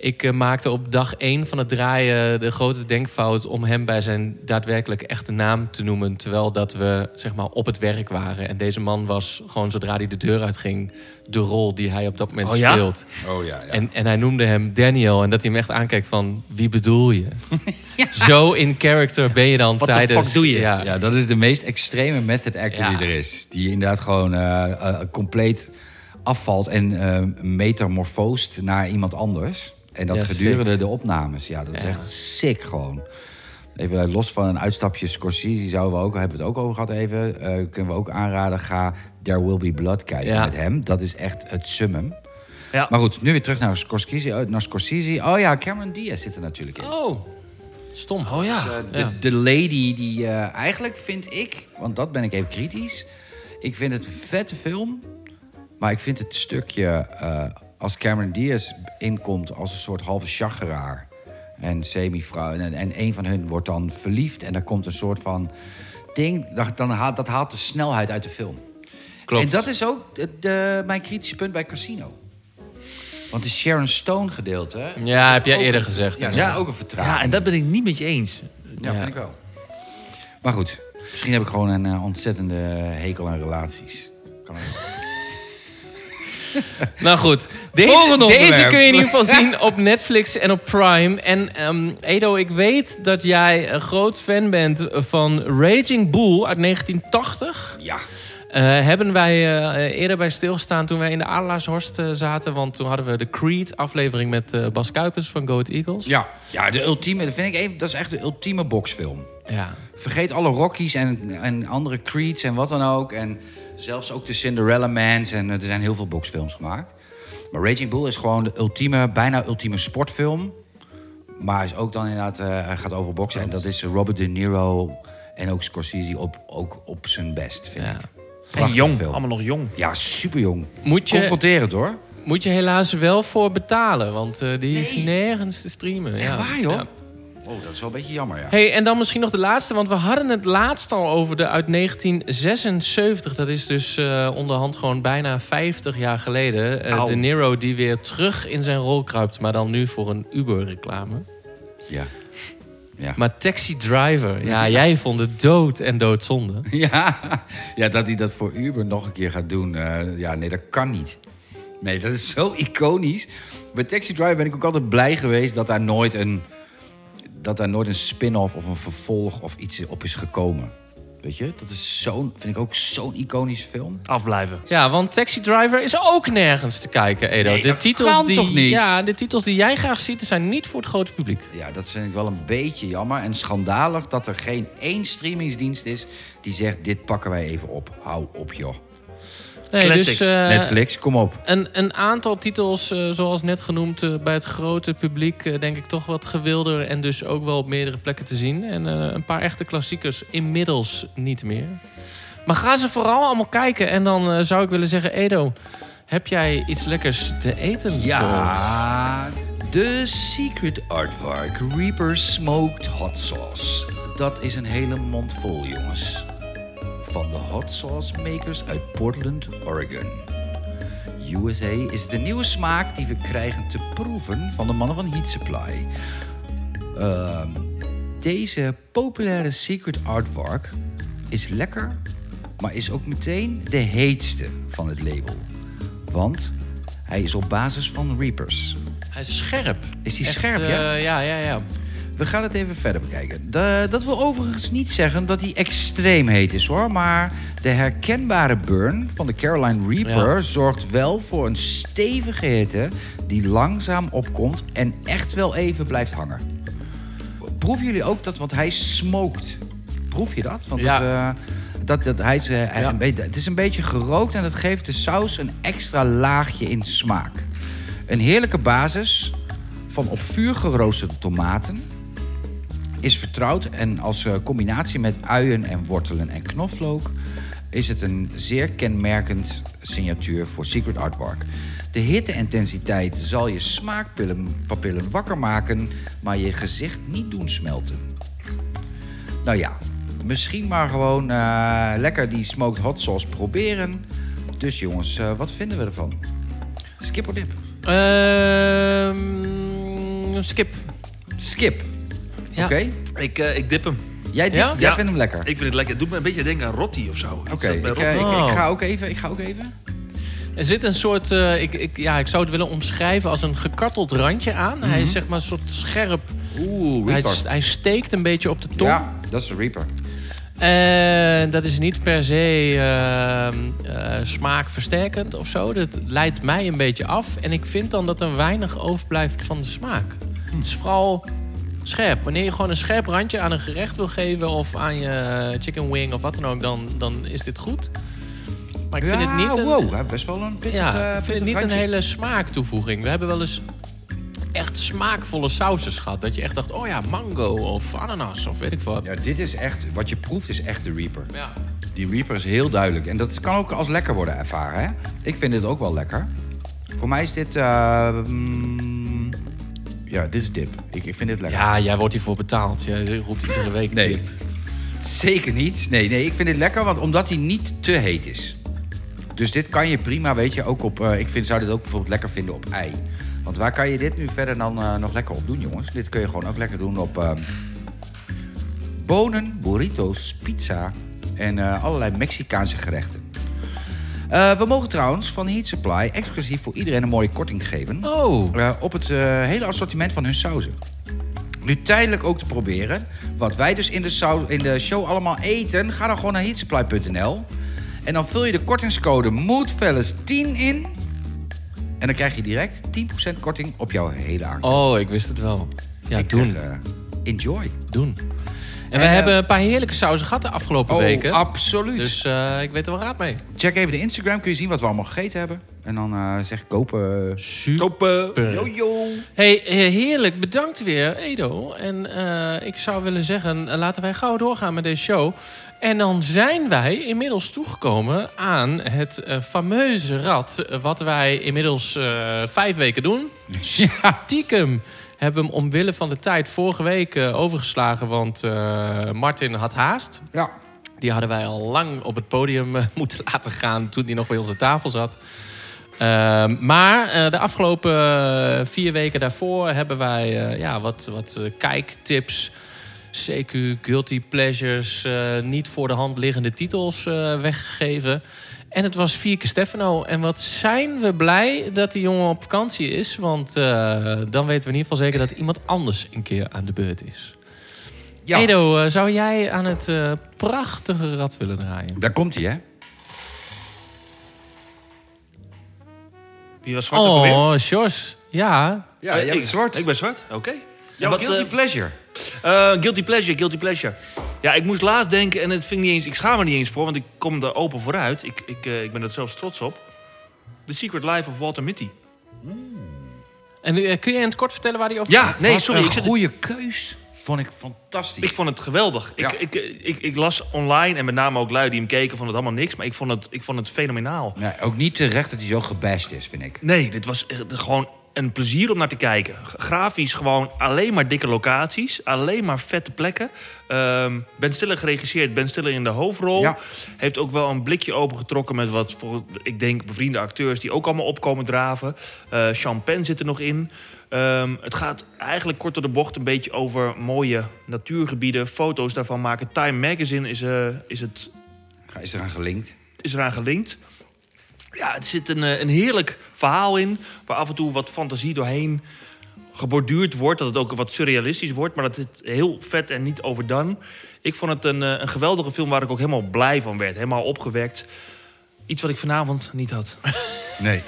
Ik eh, maakte op dag één van het draaien de grote denkfout om hem bij zijn daadwerkelijk echte naam te noemen. Terwijl dat we zeg maar, op het werk waren. En deze man was gewoon zodra hij de deur uitging de rol die hij op dat moment Oh ja? speelt. Oh ja, ja. En, en hij noemde hem Daniel en dat hij hem echt aankijkt van wie bedoel je? Zo in character ben je dan What tijdens. fuck doe je? Ja, Ja, dat is de meest extreme method actor Ja. die er is. Die inderdaad gewoon eh, eh, compleet afvalt en eh metamorfoost naar iemand anders. En dat Ja, gedurende de opnames. Ja, dat is Ja. echt sick gewoon. Even los van een uitstapje Scorsese zouden we ook, hebben we het ook over gehad even. eh, kunnen we ook aanraden, ga There Will Be Blood kijken Ja. met hem. Dat is echt het summum. Ja. Maar goed, nu weer terug naar Scorsese. eh, Naar Scorsese. Oh ja, Cameron Diaz zit er natuurlijk in. Oh, stom. Oh ja. Dus, eh, de, Ja. de lady die eh, eigenlijk vind ik, want dat ben ik even kritisch. Ik vind het een vette film, maar ik vind het stukje eh, als Cameron Diaz inkomt als een soort halve chageraar en semi-vrouw en, en een van hun wordt dan verliefd en daar komt een soort van ding, dat, dan haalt, dat haalt de snelheid uit de film. Klopt. En dat is ook de, de- mijn kritische punt bij Casino. Want de Sharon Stone gedeelte. Ja, heb jij eerder gezegd. Ja, Ja. ook een vertraging. Ja, en dat ben ik niet met je eens. Ja, Ja. vind ik wel. Maar goed, misschien heb ik gewoon een eh, ontzettende hekel aan relaties. Kan ook. Nou goed, deze, deze kun je in ieder geval zien op Netflix en op Prime. En ehm, Edo, ik weet dat jij een groot fan bent van Raging Bull uit 1980. Ja. Eh, hebben wij eh, eerder bij stilgestaan toen wij in de Adelaarshorst eh, zaten. Want toen hadden we de Creed-aflevering met Bas Kuipers van Go Ahead Eagles. Ja. ja, de ultieme, dat vind ik even, dat is echt de ultieme boxfilm. Ja. Vergeet alle Rockies en, en andere Creeds en wat dan ook. En zelfs ook de Cinderella Mans. En eh, er zijn heel veel boxfilms gemaakt. Maar Raging Bull is gewoon de ultieme, bijna ultieme sportfilm. Maar is ook dan inderdaad, eh, hij gaat over boksen. En dat is Robert De Niro en ook Scorsese op, ook op zijn best, vind Ja. ik. En jong, film. allemaal nog jong. Ja, super jong. Moet je, Confronterend hoor. moet je helaas wel voor betalen, want eh, die is nergens te streamen. Echt ja. waar joh? Ja. Oh, dat is wel een beetje jammer, ja. Hey, en dan misschien nog de laatste, want we hadden het laatst al over de uit 1976. Dat is dus eh, onderhand gewoon bijna 50 jaar geleden. Eh, de Niro die weer terug in zijn rol kruipt, maar dan nu voor een Uber-reclame. Ja. Ja. Maar Taxi Driver, ja, jij vond het dood en doodzonde. Ja. ja, dat hij dat voor Uber nog een keer gaat doen. eh, ja, nee, dat kan niet. Nee, dat is zo iconisch. Bij Taxi Driver ben ik ook altijd blij geweest dat daar nooit een, dat daar nooit een spin-off of een vervolg of iets op is gekomen. Weet je, dat is zo'n, vind ik ook zo'n iconische film. Afblijven. Ja, want Taxi Driver is ook nergens te kijken, Edo. Nee, de, dat titels kan die, toch niet? Ja, de titels die jij graag ziet, zijn niet voor het grote publiek. Ja, dat vind ik wel een beetje jammer en schandalig dat er geen één streamingsdienst is die zegt: dit pakken wij even op. Hou op, joh. Nee, Classics. dus, eh, Netflix, kom op. Een, een aantal titels, eh, zoals net genoemd, eh, bij het grote publiek... denk ik toch wat gewilder en dus ook wel op meerdere plekken te zien. En eh, een paar echte klassiekers inmiddels niet meer. Maar ga ze vooral allemaal kijken. En dan zou ik willen zeggen, Edo, heb jij iets lekkers te eten? Ja, de Secret Aardvark Reaper Smoked Hot Sauce. Dat is een hele mond vol, jongens. Van de hot sauce makers uit Portland, Oregon. USA is de nieuwe smaak die we krijgen te proeven van de mannen van Heat Supply. Ehm, deze populaire Secret Aardvark is lekker, maar is ook meteen de heetste van het label. Want hij is op basis van Reapers. Hij is scherp. Is hij Echt, scherp, eh, ja? Ja, ja, ja. We gaan het even verder bekijken. De- dat wil overigens niet zeggen dat hij extreem heet is hoor. Maar de herkenbare burn van de Caroline Reaper Ja. zorgt wel voor een stevige hitte die langzaam opkomt en echt wel even blijft hangen. Proeven jullie ook dat, want hij smoked. Proef je dat? Want Ja. dat, eh, dat, dat, hij Ja. een beetje, het is een beetje gerookt en dat geeft de saus een extra laagje in smaak. Een heerlijke basis van op vuur geroosterde tomaten is vertrouwd en als eh, combinatie met uien en wortelen en knoflook is het een zeer kenmerkend signatuur voor Secret Aardvark. De hitteintensiteit zal je smaakpapillen wakker maken, maar je gezicht niet doen smelten. Nou ja, misschien maar gewoon eh, lekker die smoked hot sauce proberen. Dus jongens, eh, wat vinden we ervan? Skip of dip? Ehm, skip. Skip. Ja. Oké. Ik, eh, ik dip hem. Jij, dip- Ja? jij Ja. vindt hem lekker? Ik vind het lekker. Het doet me een beetje denken aan rotti of zo. Oké, ik, rotti- eh, ik, Oh. ik ga ook even. Ik ga ook even. Er zit een soort, eh, ik, ik, ja, ik zou het willen omschrijven als een gekarteld randje aan. Hij is zeg maar een soort scherp. Oeh, Hij, Reaper. hij steekt een beetje op de tong. Ja, dat is de Reaper. En dat is niet per se ehm, eh, smaakversterkend of zo. Dat leidt mij een beetje af. En ik vind dan dat er weinig overblijft van de smaak. Het is vooral scherp. Wanneer je gewoon een scherp randje aan een gerecht wil geven... of aan je chicken wing of wat dan ook, dan, dan is dit goed. Maar ik vind ja, het niet een, wow, best wel een pittig, ja, eh, ik vind het niet een hele smaaktoevoeging. We hebben wel eens echt smaakvolle sausjes gehad. Dat je echt dacht, oh ja, mango of ananas of weet ik wat. Ja, dit is echt, wat je proeft is echt de Reaper. Ja. Die Reaper is heel duidelijk. En dat kan ook als lekker worden ervaren, hè? Ik vind dit ook wel lekker. Voor mij is dit... eh, mm, ja, dit is dip. Ik, ik vind dit lekker. Ja, jij wordt hiervoor betaald. Jij roept iedere week. Nee. tip. Zeker niet. Nee, nee, ik vind dit lekker, want omdat hij niet te heet is. Dus dit kan je prima, weet je, ook op... eh, ik vind, zou dit ook bijvoorbeeld lekker vinden op ei. Want waar kan je dit nu verder dan eh, nog lekker op doen, jongens? Dit kun je gewoon ook lekker doen op... ehm, bonen, burritos, pizza en eh, allerlei Mexicaanse gerechten. Eh, we mogen trouwens van Heat Supply exclusief voor iedereen een mooie korting geven... Oh, Eh, op het eh, hele assortiment van hun sauzen. Nu tijdelijk ook te proberen. Wat wij dus in de, in de show allemaal eten, ga dan gewoon naar heatsupply.nl. En dan vul je de kortingscode MOODFELLAS10 in. En dan krijg je direct 10% korting op jouw hele aankoop. oh, ik wist het wel. Ja, Ik doen. zeg, enjoy. doen. En, we eh, hebben een paar heerlijke sauzen gehad de afgelopen Oh, weken. absoluut. Dus eh, ik weet er wel raad mee. Check even de Instagram, kun je zien wat we allemaal gegeten hebben. En dan eh, zeg ik kopen. Super. Kopen. Yo, yo. Hey, eh, heerlijk. Bedankt weer, Edo. En eh, ik zou willen zeggen, eh, laten wij gauw doorgaan met deze show. En dan zijn wij inmiddels toegekomen aan het eh, fameuze rad... eh, wat wij inmiddels eh, vijf weken doen. Stiekem hebben hem omwille van de tijd vorige week eh, overgeslagen... want eh, Martin had haast. Ja. Die hadden wij al lang op het podium eh, moeten laten gaan toen hij nog bij onze tafel zat. Ehm, maar de afgelopen vier weken daarvoor hebben wij ja, wat, wat kijktips, CQ, guilty pleasures, niet voor de hand liggende titels weggegeven. En het was vier keer Stefano. En wat zijn we blij dat die jongen op vakantie is. Want eh, dan weten we in ieder geval zeker dat iemand anders een keer aan de beurt is. ja. Edo, eh, zou jij aan het eh, prachtige rad willen draaien? Daar komt hij, hè? Wie was zwart? Oh, Sjors. Ja. Ja, jij bent ik, zwart. Ik ben zwart, oké. Jouw wat, guilty pleasure. Eh, guilty pleasure, guilty pleasure. Ja, ik moest laatst denken en het vind ik niet eens. Ik schaam me niet eens voor, want ik kom er open vooruit. Ik, ik, eh, ik ben er zelfs trots op. The Secret Life of Walter Mitty. En eh, kun je in het kort vertellen waar die over Ja, gaat? nee, Wat sorry. een Ik, zit, goede keus. Vond ik fantastisch. ik vond het geweldig. Ja. Ik, ik, ik, ik las online en met name ook lui die hem keken, vonden het allemaal niks. Maar ik vond het, ik vond het fenomenaal. Nee, ook niet terecht dat hij zo gebashed is, vind ik. Nee, dit was gewoon een plezier om naar te kijken. Grafisch gewoon alleen maar dikke locaties. Alleen maar vette plekken. Ehm ben Stiller geregisseerd. Ben Stiller in de hoofdrol. Ja. Heeft ook wel een blikje opengetrokken met wat, ik denk, bevriende acteurs... die ook allemaal opkomen draven. Sean Penn zit er nog in. Ehm, het gaat eigenlijk kort door de bocht een beetje over mooie natuurgebieden. Foto's daarvan maken. Time Magazine is, eh, is het Is eraan gelinkt. is eraan gelinkt. Ja, er zit een, eh, een heerlijk verhaal in... waar af en toe wat fantasie doorheen geborduurd wordt. Dat het ook wat surrealistisch wordt, maar dat het heel vet en niet overdone. Ik vond het een, eh, een geweldige film waar ik ook helemaal blij van werd. Helemaal opgewekt. Iets wat ik vanavond niet had. Nee.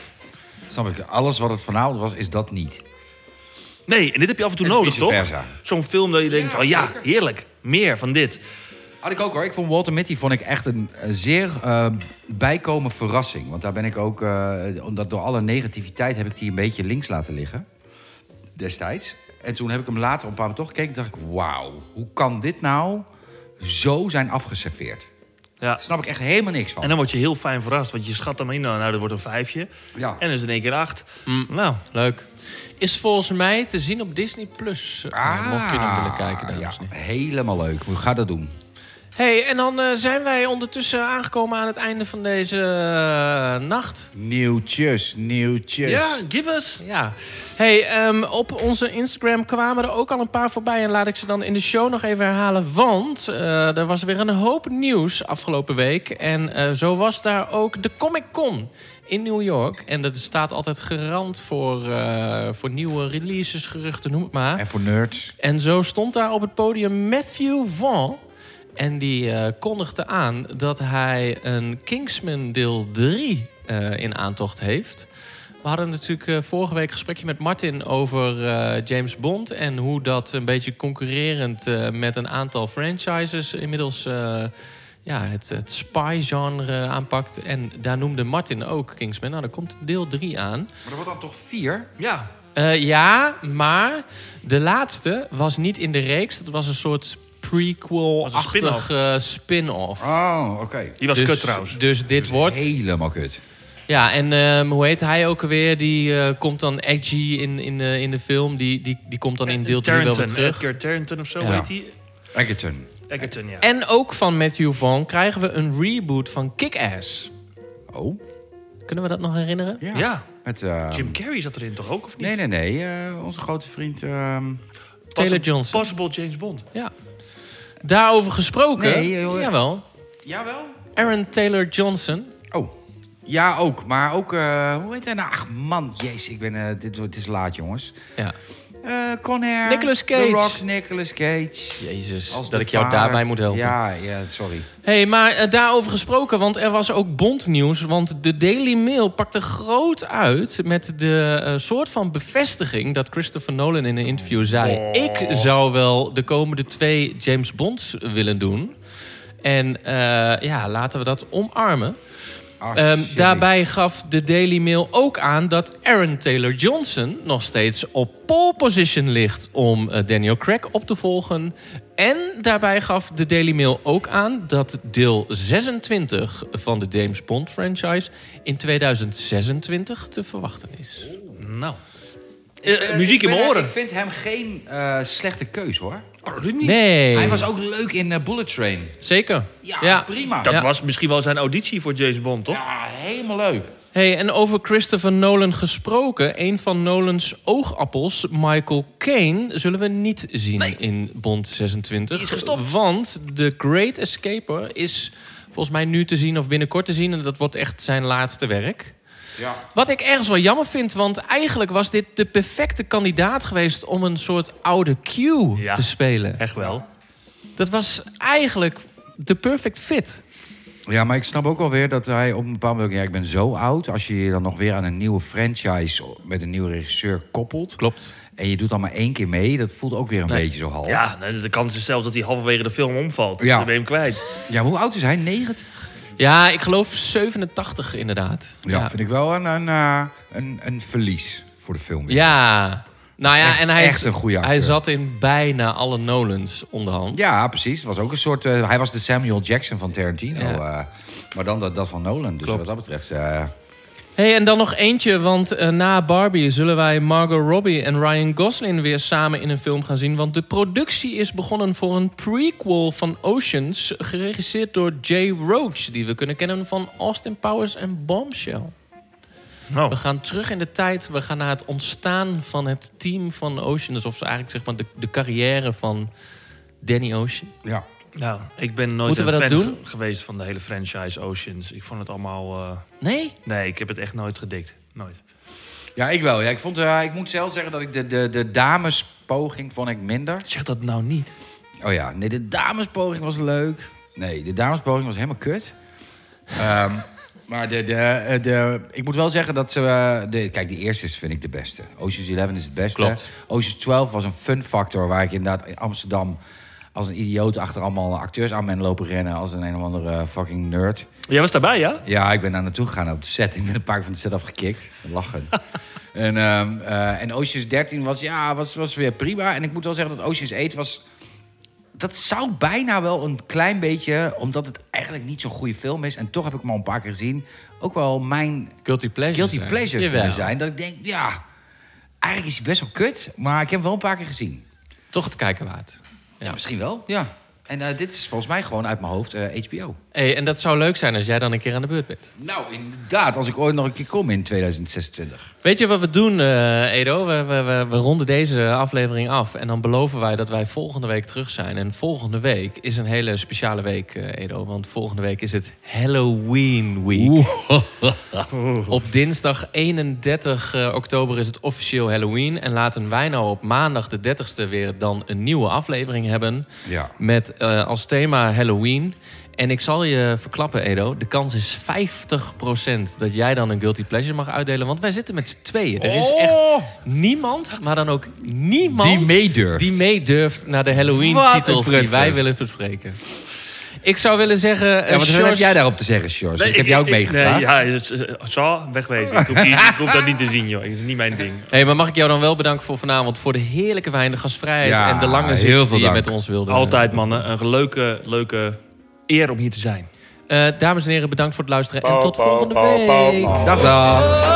Snap ik. Alles wat het vanavond was, is dat niet. Nee, en dit heb je af en toe En nodig, toch? Zo'n film dat je denkt Ja, van ja, zeker. heerlijk. Meer van dit. Had ik ook hoor. Ik vond Walter Mitty vond ik echt een eh, zeer eh, bijkomen verrassing. Want daar ben ik ook, eh, omdat door alle negativiteit heb ik die een beetje links laten liggen. Destijds. En toen heb ik hem later op een paar toch gekeken. dacht ik, wauw, hoe kan dit nou zo zijn afgeserveerd? Ja. Daar snap ik echt helemaal niks van. En dan word je heel fijn verrast, want je schat hem in. Nou, nou dat wordt een vijfje. ja. En dan is het in één keer acht. Nou, Leuk. Is volgens mij te zien op Disney Plus. eh, mocht je dan willen kijken, dames Ah, ja, helemaal leuk. Hoe ga dat doen? Hey, en dan eh, zijn wij ondertussen aangekomen aan het einde van deze eh, nacht. Nieuwtjes, nieuwtjes. ja, give us. Ja. Hey, ehm, op onze Instagram kwamen er ook al een paar voorbij. En laat ik ze dan in de show nog even herhalen. Want eh, er was weer een hoop nieuws afgelopen week. En zo was daar ook de Comic Con. in New York. En dat staat altijd garant voor, voor nieuwe releases, geruchten, noem het maar. En voor nerds. En zo stond daar op het podium Matthew Vaughn. En die eh, kondigde aan dat hij een Kingsman deel 3 eh, in aantocht heeft. We hadden natuurlijk eh, vorige week een gesprekje met Martin over James Bond... en hoe dat een beetje concurrerend met een aantal franchises inmiddels... ja, het, het spy-genre aanpakt. En daar noemde Martin ook Kingsman. Nou, daar komt deel 3 aan. Maar er wordt dan toch vier? Ja, ja, maar de laatste was niet in de reeks. Dat was een soort prequel-achtig spin-off. eh, spin-off. Oh, oké. die was dus, kut trouwens. Dus dit wordt... Helemaal kut. Ja, en ehm, hoe heet hij ook alweer? Die eh, komt dan edgy in, in, de, in de film. Die, die, die komt dan in deel 3 wel weer terug. Edgar of zo Ja. heet hij. Egerton. Egerton, ja. En ook van Matthew Vaughn krijgen we een reboot van Kick-Ass. Oh. Kunnen we dat nog herinneren? Ja. Ja, Met, ehm, Jim Carrey zat erin toch ook, of niet? Nee, nee, nee. eh, onze grote vriend... ehm, Taylor Johnson. Possible James Bond. Ja. Daarover gesproken. Nee, joh. Jawel. Jawel. Aaron Taylor Johnson. Oh. Ja, ook. Maar ook... eh, hoe heet hij nou? Ach, man. Jezus, ik ben... eh, dit, het is laat, jongens. Ja. Eh Conair. Nicolas Cage. The Rock, Nicolas Cage. Jezus, Als dat ik jou vader. daarbij moet helpen. Ja, ja, sorry. hey, maar eh, daarover gesproken, want er was ook Bondnieuws. Want de Daily Mail pakte groot uit met de eh, soort van bevestiging... dat Christopher Nolan in een interview zei... ik zou wel de komende twee James Bonds willen doen. En eh, ja, laten we dat omarmen. Ehm, daarbij gaf de Daily Mail ook aan dat Aaron Taylor Johnson nog steeds op pole position ligt om eh, Daniel Craig op te volgen. En daarbij gaf de Daily Mail ook aan dat deel 26 van de James Bond franchise in 2026 te verwachten is. Nou. Ben- muziek ik in mijn oren. Ik vind hem geen eh, slechte keus, hoor. Oh, dat niet. Nee, Hij was ook leuk in Bullet Train. zeker. Ja, Ja. prima. Dat Ja. was misschien wel zijn auditie voor James Bond, toch? Ja, helemaal leuk. Hey, en over Christopher Nolan gesproken. Een van Nolans oogappels, Michael Caine, zullen we niet zien Nee. in Bond 26. Die is gestopt. Want The Great Escaper is volgens mij nu te zien of binnenkort te zien. En dat wordt echt zijn laatste werk. Ja. Wat ik ergens wel jammer vind, want eigenlijk was dit de perfecte kandidaat geweest om een soort oude Q Ja. te spelen. Echt wel. Dat was eigenlijk de perfect fit. ja, maar ik snap ook alweer dat hij op een bepaald moment... Ja, ik ben zo oud. Als je je dan nog weer aan een nieuwe franchise met een nieuwe regisseur koppelt... Klopt. en je doet dan maar één keer mee... dat voelt ook weer een Nee. beetje zo half. Ja, nee, de kans is zelfs dat hij halverwege de film omvalt. Ja. Dan ben je hem kwijt. Ja, hoe oud is hij? 90? Ja, ik geloof 87 inderdaad. Ja, vind ik wel een, een, eh, een, een verlies voor de film. Ja. Nou ja, Echt- en hij, echt een goede acteur. hij zat in bijna alle Nolans onderhand. Ja, precies. Het was ook een soort... eh, hij was de Samuel Jackson van Tarantino. Ja. eh, maar dan dat, dat van Nolan. Dus Klopt. wat dat betreft... Hey, en dan nog eentje, want eh, na Barbie zullen wij Margot Robbie en Ryan Gosling weer samen in een film gaan zien. Want de productie is begonnen voor een prequel van Oceans, geregisseerd door Jay Roach, die we kunnen kennen van Austin Powers en Bombshell. Nou, We gaan terug in de tijd, we gaan naar het ontstaan van het team van Oceans, of eigenlijk zeg maar de, de carrière van Danny Ocean. ja. Nou, ik ben nooit Moeten we een dat fan doen? ge- geweest van de hele franchise Oceans. Ik vond het allemaal... eh, Nee? Nee, ik heb het echt nooit gedikt. Nooit. Ja, ik wel. Ja, ik, vond, eh, ik moet zelf zeggen dat ik de, de, de damespoging vond ik minder. Zeg dat nou niet. Oh ja, nee, de damespoging was leuk. Nee, de damespoging was helemaal kut. Ehm, maar de, de, eh, de, ik moet wel zeggen dat ze... eh, de, kijk, die eerste is, vind ik de beste. Ocean's 11 is het beste. Klopt. Ocean's 12 was een fun factor... waar ik inderdaad in Amsterdam als een idioot... achter allemaal acteurs aan ben lopen rennen... als een een of andere fucking nerd. Jij was daarbij, ja? Ja, ik ben daar naartoe gegaan op de set. Ik ben een paar keer van de set afgekikt. Lachen. en, eh, en Ocean's 13 was, ja, was, was weer prima. En ik moet wel zeggen dat Ocean's 8 was... Dat zou bijna wel een klein beetje... omdat het eigenlijk niet zo'n goede film is... en toch heb ik hem al een paar keer gezien... ook wel mijn Guilty pleasure. guilty zijn. pleasure Jawel. zijn. Dat ik denk, ja... Eigenlijk is hij best wel kut... maar ik heb hem wel een paar keer gezien. Toch het kijken waard. Ja. Misschien wel, ja. En eh, dit is volgens mij gewoon uit mijn hoofd eh, HBO. Hey, en dat zou leuk zijn als jij dan een keer aan de beurt bent. Nou, inderdaad, als ik ooit nog een keer kom in 2026. Weet je wat we doen, eh, Edo? We, we, we, we ronden deze aflevering af. En dan beloven wij dat wij volgende week terug zijn. En volgende week is een hele speciale week, eh, Edo. Want volgende week is het Halloween Week. Op dinsdag 31 eh, oktober is het officieel Halloween. En laten wij nou op maandag de 30ste weer dan een nieuwe aflevering hebben. Ja. Met als thema Halloween. En ik zal je verklappen, Edo. De kans is 50% dat jij dan een Guilty Pleasure mag uitdelen. Want wij zitten met z'n tweeën. Er is echt niemand, maar dan ook niemand... Die meedurft. Die meedurft naar de Halloween-titels die wij willen bespreken. Ik zou willen zeggen... Ja, eh, wat, heb jij daarop te zeggen, Sjors? ik heb jou ook meegevraagd. Nee, ja, eh, zo, wegwezen. Ik hoef, die- ik hoef dat niet te zien, joh. Het is niet mijn ding. Hey, maar mag ik jou dan wel bedanken voor vanavond... voor de heerlijke wijn, de gastvrijheid Ja, en de lange heel zit veel die je dank. met ons wilde. Altijd, mannen. Een leuke, leuke eer om hier te zijn. Eh, dames en heren, bedankt voor het luisteren en tot volgende week. Dag, dag.